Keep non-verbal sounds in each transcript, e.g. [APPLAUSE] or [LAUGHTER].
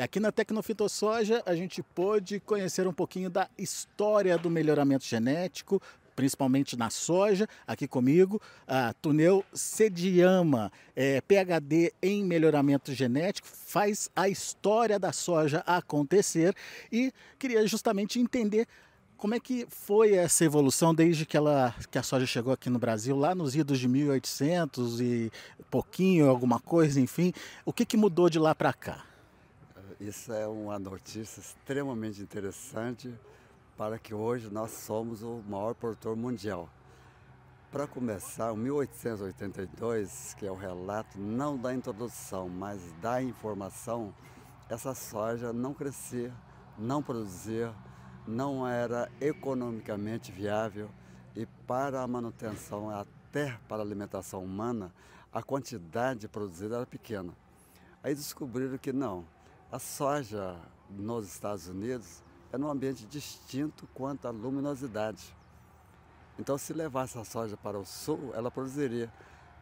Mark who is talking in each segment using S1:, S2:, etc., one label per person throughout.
S1: E aqui na Tecnofitosoja a gente pôde conhecer um pouquinho da história do melhoramento genético, principalmente na soja, aqui comigo, a Tuneu Sediama, é, PhD em melhoramento genético, faz a história da soja acontecer e queria justamente entender como é que foi essa evolução desde que, ela, que a soja chegou aqui no Brasil, lá nos idos de 1800 e pouquinho, alguma coisa, enfim. O que, que mudou de lá para cá?
S2: Isso é uma notícia extremamente interessante para que hoje nós somos o maior produtor mundial. Para começar, em 1882, que é o relato não da introdução, mas da informação, essa soja não crescia, não produzia, não era economicamente viável e para a manutenção, até para a alimentação humana, a quantidade produzida era pequena. Aí descobriram que não, a soja nos Estados Unidos é num ambiente distinto quanto à luminosidade. Então, se levasse a soja para o sul, ela produziria.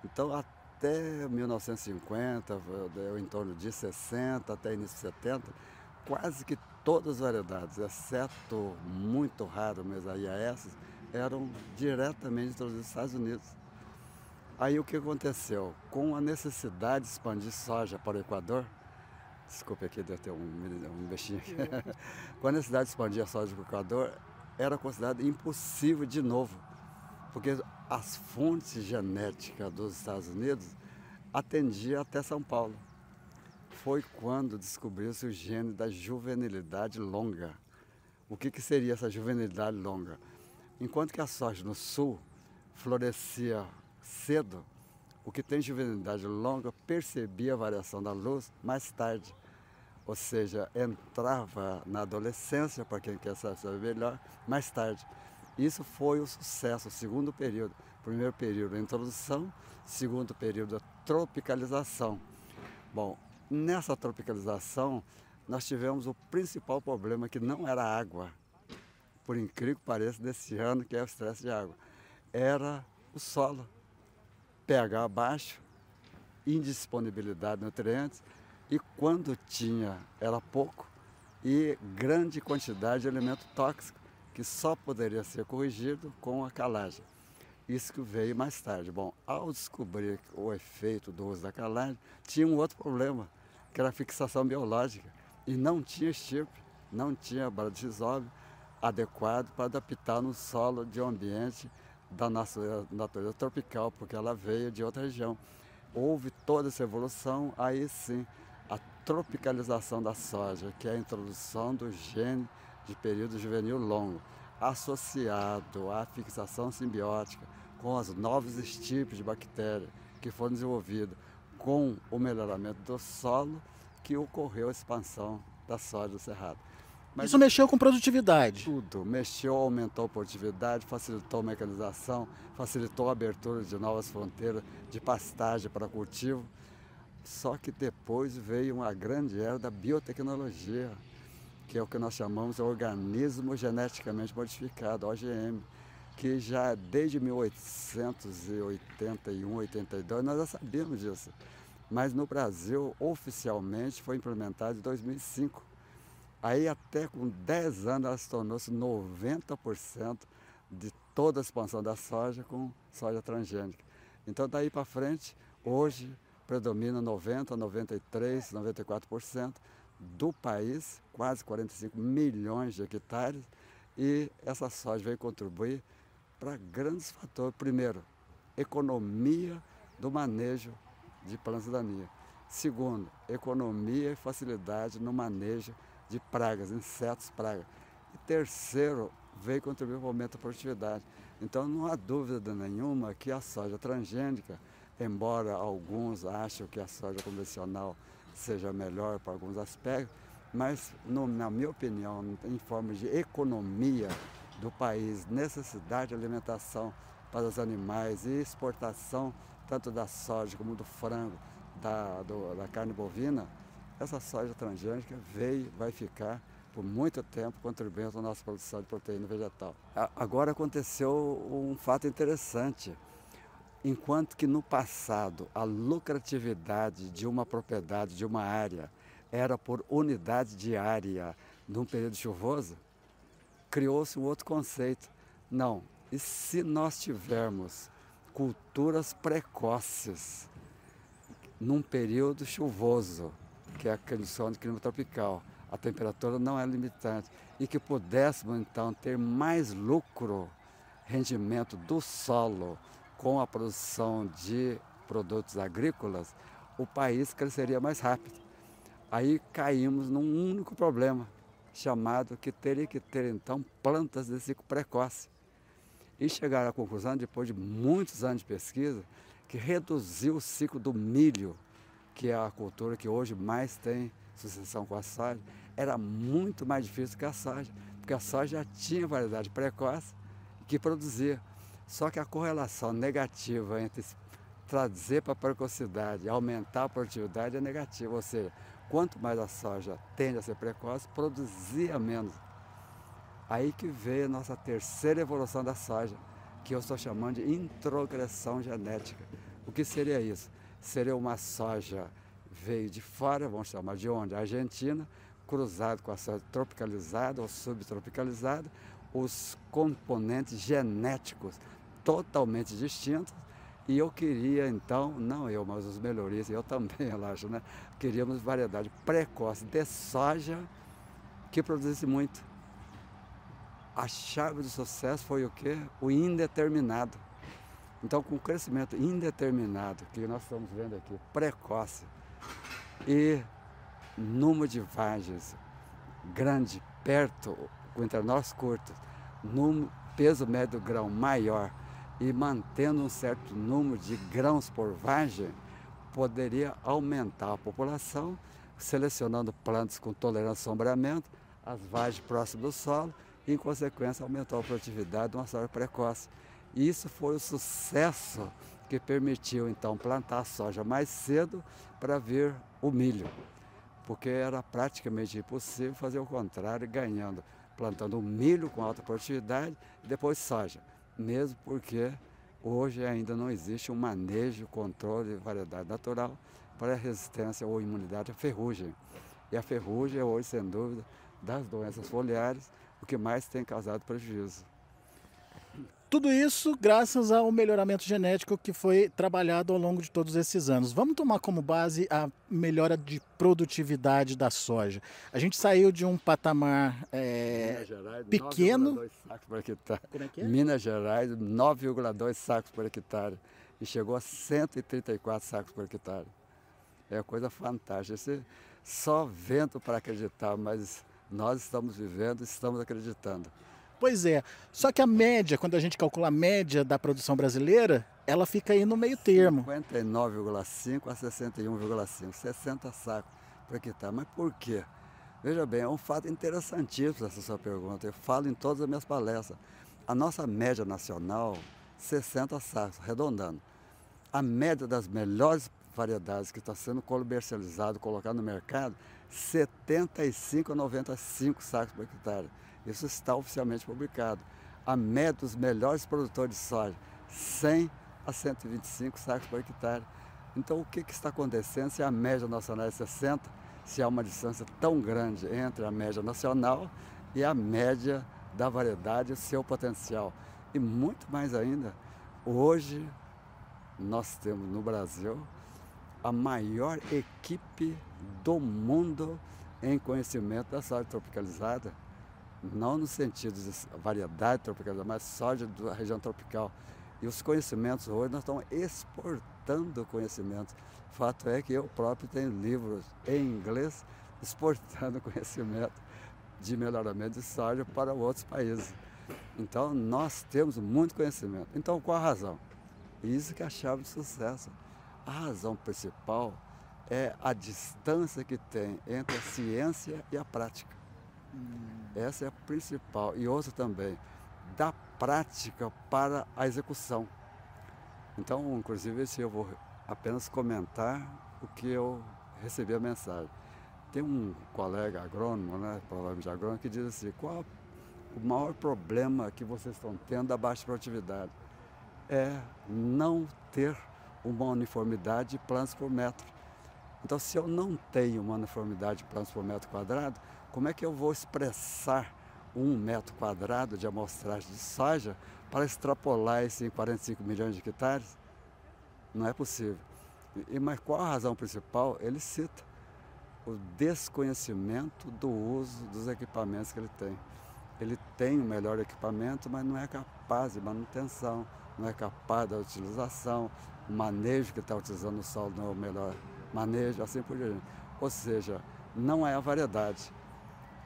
S2: Então, até 1950, em torno de 60 até início de 70, quase que todas as variedades, exceto muito raro mesmo a IAS, eram diretamente nos Estados Unidos. Aí o que aconteceu? Com a necessidade de expandir soja para o Equador, desculpe aqui, deu ter um, um bichinho aqui, com [LAUGHS] a necessidade de expandir a soja para o Equador, era considerado impossível de novo, porque as fontes genéticas dos Estados Unidos atendiam até São Paulo foi quando descobriu-se o gene da juvenilidade longa. O que, que seria essa juvenilidade longa? Enquanto que a soja no sul florescia cedo, o que tem juvenilidade longa percebia a variação da luz mais tarde. Ou seja, entrava na adolescência, para quem quer saber melhor, mais tarde. Isso foi o sucesso, o segundo período. Primeiro período, a introdução, segundo período, a tropicalização. Bom, Nessa tropicalização, nós tivemos o principal problema, que não era a água, por incrível que pareça, desse ano, que é o estresse de água, era o solo. pH baixo, indisponibilidade de nutrientes, e quando tinha, era pouco, e grande quantidade de elemento tóxico, que só poderia ser corrigido com a calagem. Isso que veio mais tarde. Bom, ao descobrir o efeito do uso da calagem, tinha um outro problema que era a fixação biológica, e não tinha estirpe, não tinha bradisóbio adequado para adaptar no solo de um ambiente da natureza, natureza tropical, porque ela veio de outra região. Houve toda essa evolução, aí sim, a tropicalização da soja, que é a introdução do gene de período juvenil longo, associado à fixação simbiótica com os novos estirpes de bactérias que foram desenvolvidos com o melhoramento do solo que ocorreu a expansão da soja do cerrado.
S1: Mas Isso mexeu com produtividade?
S2: Tudo. Mexeu, aumentou a produtividade, facilitou a mecanização, facilitou a abertura de novas fronteiras de pastagem para cultivo. Só que depois veio uma grande era da biotecnologia, que é o que nós chamamos de organismo geneticamente modificado, OGM que já desde 1881, 82, nós já sabíamos disso. Mas no Brasil, oficialmente, foi implementado em 2005. Aí até com 10 anos ela se tornou-se 90% de toda a expansão da soja com soja transgênica. Então daí para frente, hoje predomina 90, 93, 94% do país, quase 45 milhões de hectares, e essa soja veio contribuir para grandes fatores. Primeiro, economia do manejo de plantas daninhas. Segundo, economia e facilidade no manejo de pragas, insetos, pragas. E terceiro, veio contribuir para o aumento da produtividade. Então não há dúvida nenhuma que a soja transgênica, embora alguns achem que a soja convencional seja melhor para alguns aspectos, mas no, na minha opinião, em forma de economia do país, necessidade de alimentação para os animais e exportação tanto da soja como do frango, da, do, da carne bovina, essa soja transgênica veio, vai ficar por muito tempo contribuindo à nossa produção de proteína vegetal. Agora aconteceu um fato interessante. Enquanto que no passado a lucratividade de uma propriedade, de uma área, era por unidade diária num período chuvoso, criou-se um outro conceito. Não, e se nós tivermos culturas precoces num período chuvoso, que é a condição de clima tropical, a temperatura não é limitante, e que pudéssemos então ter mais lucro, rendimento do solo com a produção de produtos agrícolas, o país cresceria mais rápido. Aí caímos num único problema, chamado que teria que ter então plantas de ciclo precoce. E chegaram à conclusão, depois de muitos anos de pesquisa, que reduziu o ciclo do milho, que é a cultura que hoje mais tem sucessão com a soja, era muito mais difícil que a soja, porque a soja já tinha variedade precoce que produzia. Só que a correlação negativa entre trazer para a precocidade aumentar a produtividade é negativa, ou seja, quanto mais a soja tende a ser precoce, produzia menos. Aí que veio a nossa terceira evolução da soja, que eu estou chamando de introgressão genética. O que seria isso? Seria uma soja veio de fora, vamos chamar de onde? Argentina, cruzado com a soja tropicalizada ou subtropicalizada, os componentes genéticos totalmente distintos. E eu queria então, não eu, mas os melhoristas, eu também, [LAUGHS] relaxo, né? Queríamos variedade precoce de soja que produzisse muito. A chave do sucesso foi o quê? O indeterminado. Então, com o crescimento indeterminado que nós estamos vendo aqui, precoce, e número de vagens grande, perto, com internós curtos, peso médio grão maior e mantendo um certo número de grãos por vagem, poderia aumentar a população, selecionando plantas com tolerância ao sombreamento, as vagens próximas do solo e, em consequência, aumentou a produtividade de uma soja precoce. Isso foi o sucesso que permitiu, então, plantar soja mais cedo para ver o milho, porque era praticamente impossível fazer o contrário, ganhando, plantando milho com alta produtividade e depois soja mesmo porque hoje ainda não existe um manejo, controle de variedade natural para a resistência ou imunidade à ferrugem. E a ferrugem é hoje, sem dúvida, das doenças foliares, o que mais tem causado prejuízo.
S1: Tudo isso graças ao melhoramento genético que foi trabalhado ao longo de todos esses anos. Vamos tomar como base a melhora de produtividade da soja. A gente saiu de um patamar é, Gerais, pequeno. 9,2
S2: sacos por hectare. É é? Minas Gerais, 9,2 sacos por hectare. E chegou a 134 sacos por hectare. É coisa fantástica. Esse, só vento para acreditar, mas nós estamos vivendo, estamos acreditando.
S1: Pois é. Só que a média, quando a gente calcula a média da produção brasileira, ela fica aí no meio termo.
S2: 59,5 a 61,5, 60 sacos por hectare. Mas por quê? Veja bem, é um fato interessantíssimo essa sua pergunta. Eu falo em todas as minhas palestras. A nossa média nacional, 60 sacos, arredondando. A média das melhores variedades que está sendo comercializado, colocado no mercado, 75 a 95 sacos por hectare. Isso está oficialmente publicado. A média dos melhores produtores de soja, 100 a 125 sacos por hectare. Então, o que, que está acontecendo se a média nacional é 60, se há uma distância tão grande entre a média nacional e a média da variedade e seu potencial? E muito mais ainda, hoje nós temos no Brasil a maior equipe do mundo em conhecimento da soja tropicalizada não no sentido de variedade tropical, mas soja da região tropical. E os conhecimentos hoje nós estamos exportando conhecimentos. Fato é que eu próprio tenho livros em inglês [LAUGHS] exportando conhecimento de melhoramento de soja para outros países. Então nós temos muito conhecimento. Então qual a razão? Isso que é a chave de sucesso. A razão principal é a distância que tem entre a ciência e a prática. Essa é a principal. E outra também, da prática para a execução. Então, inclusive, esse eu vou apenas comentar o que eu recebi a mensagem. Tem um colega agrônomo, né, provavelmente agrônomo, que diz assim, qual o maior problema que vocês estão tendo da baixa produtividade? É não ter uma uniformidade de plantas por metro. Então, se eu não tenho uma uniformidade de plantas por metro quadrado, como é que eu vou expressar um metro quadrado de amostragem de soja para extrapolar isso em 45 milhões de hectares? Não é possível. E, mas qual a razão principal? Ele cita o desconhecimento do uso dos equipamentos que ele tem. Ele tem o melhor equipamento, mas não é capaz de manutenção, não é capaz da utilização, o manejo que está utilizando o solo não é o melhor manejo, assim por diante. Ou seja, não é a variedade,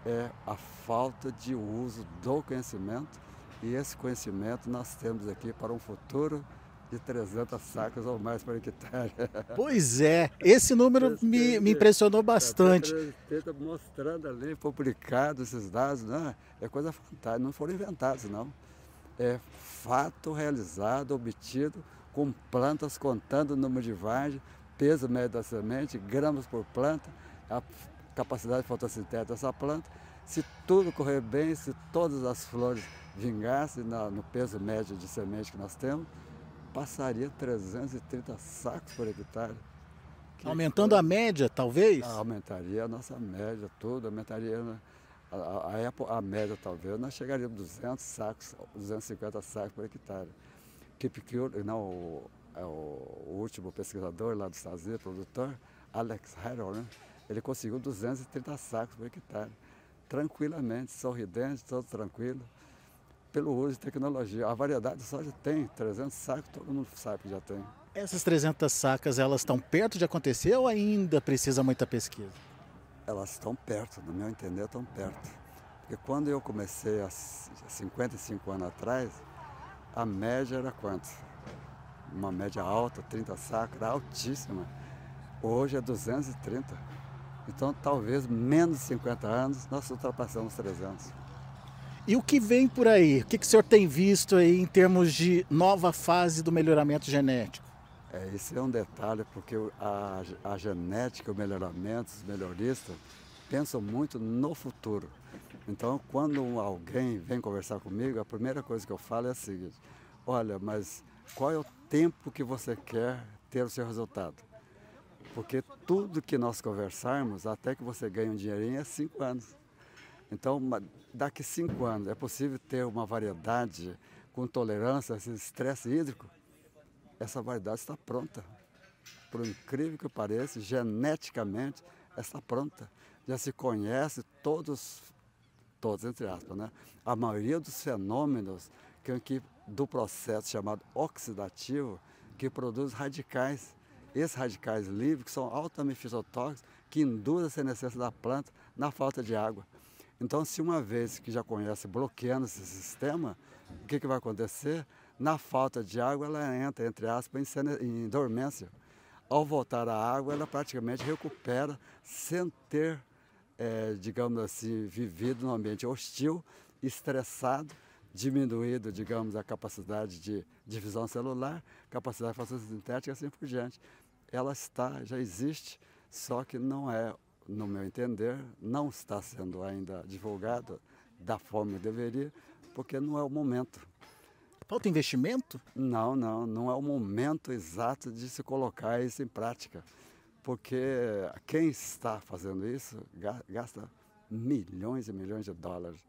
S2: é a falta de uso do conhecimento e esse conhecimento nós temos aqui para um futuro de 300 sacas ou mais por hectare. [LAUGHS]
S1: Pois é, esse número me, me impressionou bastante.
S2: Está mostrando ali, publicado esses dados, né? é coisa fantástica, não foram inventados não. É fato realizado, obtido com plantas contando o número de vargens, peso médio da semente, gramas por planta, a capacidade fotossintética dessa planta. Se tudo correr bem, se todas as flores vingassem no peso médio de semente que nós temos, passaria 330 sacos por hectare.
S1: Que Aumentando a média, talvez?
S2: Aumentaria a nossa média, tudo, aumentaria né? a, a, a, a média, talvez, nós chegaríamos a 200 sacos, 250 sacos por hectare. Keep Cure, não, o, é o, o, último pesquisador lá dos Estados Unidos, produtor, Alex Harrell, né? Ele conseguiu 230 sacos por hectare, tranquilamente, sorridente, todo tranquilo, pelo uso de tecnologia. A variedade de soja tem 300 sacos, todo mundo sabe que já tem.
S1: Essas 300 sacas, elas estão perto de acontecer ou ainda precisa muita pesquisa?
S2: Elas estão perto, no meu entender, estão perto. Porque quando eu comecei há 55 anos atrás, a média era quanto? Uma média alta, 30 sacras, altíssima. Hoje é 230. Então, talvez menos de 50 anos, nós ultrapassamos 300.
S1: E o que vem por aí? O que, que o senhor tem visto aí em termos de nova fase do melhoramento genético?
S2: É, esse é um detalhe, porque a, a genética, o melhoramento, os melhoristas pensam muito no futuro. Então, quando alguém vem conversar comigo, a primeira coisa que eu falo é a seguinte: olha, mas qual é o tempo que você quer ter o seu resultado? Porque tudo que nós conversarmos, até que você ganhe um dinheirinho, é cinco anos. Então, daqui cinco anos, é possível ter uma variedade com tolerância a esse estresse hídrico? Essa variedade está pronta. Por incrível que pareça, geneticamente, está pronta. Já se conhece todos todos entre aspas, né? A maioria dos fenômenos que, que do processo chamado oxidativo que produz radicais. Esses radicais livres que são altamente fitotóxicos que induzem a senescência da planta na falta de água. Então, se uma vez que já conhece bloqueando esse sistema, o que, que vai acontecer? Na falta de água, ela entra, entre aspas, em, dormência. Ao voltar à água, ela praticamente recupera sem ter é, digamos assim, vivido num ambiente hostil, estressado, diminuído, digamos, a capacidade de divisão celular, capacidade de fotossintética e assim por diante. Ela está, já existe, só que não é, no meu entender, não está sendo ainda divulgado da forma que deveria, porque não é o momento.
S1: Falta investimento?
S2: Não, não, não é o momento exato de se colocar isso em prática porque quem está fazendo isso gasta milhões e milhões de dólares.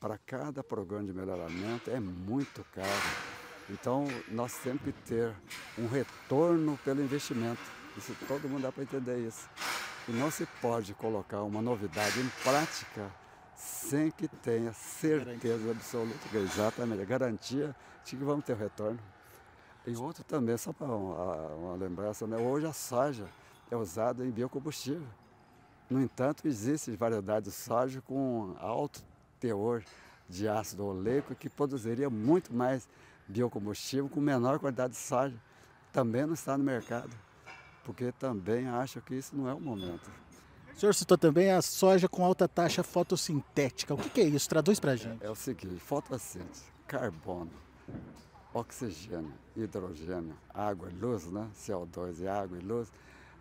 S2: Para cada programa de melhoramento é muito caro. Então nós temos que ter um retorno pelo investimento. Isso todo mundo dá para entender isso. E não se pode colocar uma novidade em prática sem que tenha certeza absoluta, exatamente, a garantia de que vamos ter retorno. E outro também, só para uma, uma lembrança, né? hoje a soja é usado em biocombustível. No entanto, existe variedade de soja com alto teor de ácido oleico que produziria muito mais biocombustível com menor quantidade de soja. Também não está no mercado, porque também acho que isso não é o momento.
S1: O senhor citou também a soja com alta taxa fotossintética. O que, que é isso? Traduz para a gente.
S2: É, é o seguinte, fotossíntese, carbono, oxigênio, hidrogênio, água e luz, né? CO2 e água e luz,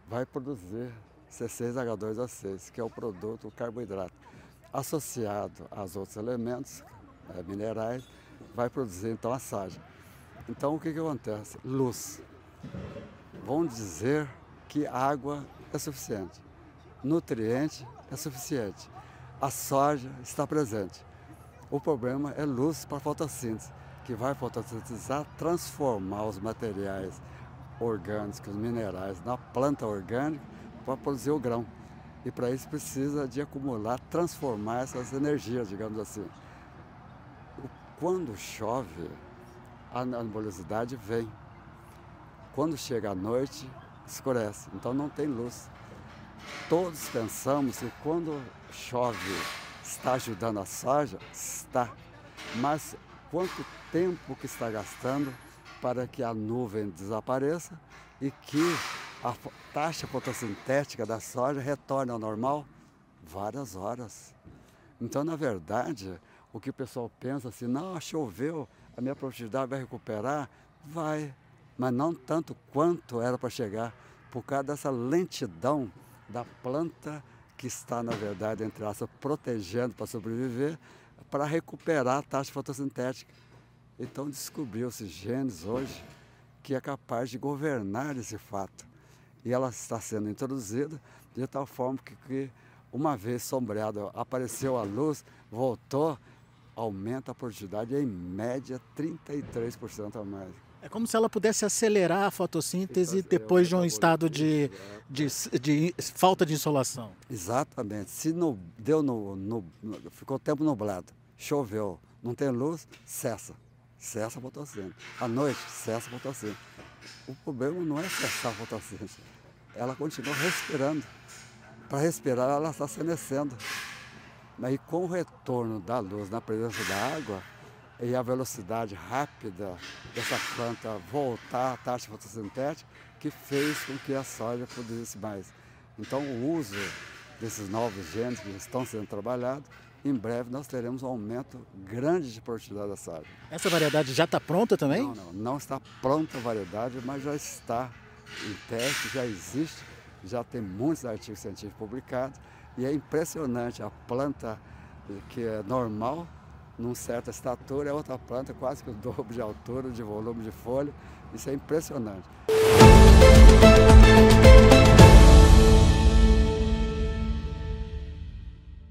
S2: vai produzir C6H2O6, que é o produto, o carboidrato. Associado aos outros elementos é, minerais, vai produzir então a soja. Então o que, que acontece? Luz. Vamos dizer que água é suficiente. Nutriente é suficiente. A soja está presente. O problema é luz para fotossíntese, que vai fotossintetizar, transformar os materiais orgânicos, os minerais na planta orgânica para produzir o grão. E para isso precisa de acumular, transformar essas energias, digamos assim. Quando chove, a nebulosidade vem. Quando chega a noite, escurece, então não tem luz. Todos pensamos que quando chove está ajudando a soja? Está. Mas quanto tempo que está gastando para que a nuvem desapareça e que a taxa fotossintética da soja retorne ao normal? Várias horas. Então, na verdade, o que o pessoal pensa assim, não, choveu, a minha produtividade vai recuperar? Vai, mas não tanto quanto era para chegar, por causa dessa lentidão da planta que está, na verdade, entre aspas, protegendo para sobreviver, para recuperar a taxa fotossintética. Então descobriu-se genes hoje que é capaz de governar esse fato. E ela está sendo introduzida de tal forma que, que uma vez sombreada, apareceu a luz, voltou, aumenta a produtividade em média 33% a mais.
S1: É como se ela pudesse acelerar a fotossíntese depois de um estado de, de, de, falta de insolação.
S2: Exatamente. Se no, deu no, no, ficou tempo nublado, choveu, não tem luz, cessa. Cessa a fotossíntese. À noite, cessa a fotossíntese. O problema não é cessar a fotossíntese. Ela continua respirando. Para respirar, ela está senecendo. Aí, com o retorno da luz na presença da água, e a velocidade rápida dessa planta voltar à taxa fotossintética que fez com que a soja produzisse mais. Então o uso desses novos genes que estão sendo trabalhados, em breve nós teremos um aumento grande de produtividade da soja.
S1: Essa variedade já está pronta também?
S2: Não, não, não está pronta a variedade, mas já está em teste, já existe, já tem muitos artigos científicos publicados e é impressionante a planta que é normal numa certa estatura, é outra planta quase que o dobro de altura, de volume de folha. Isso é impressionante.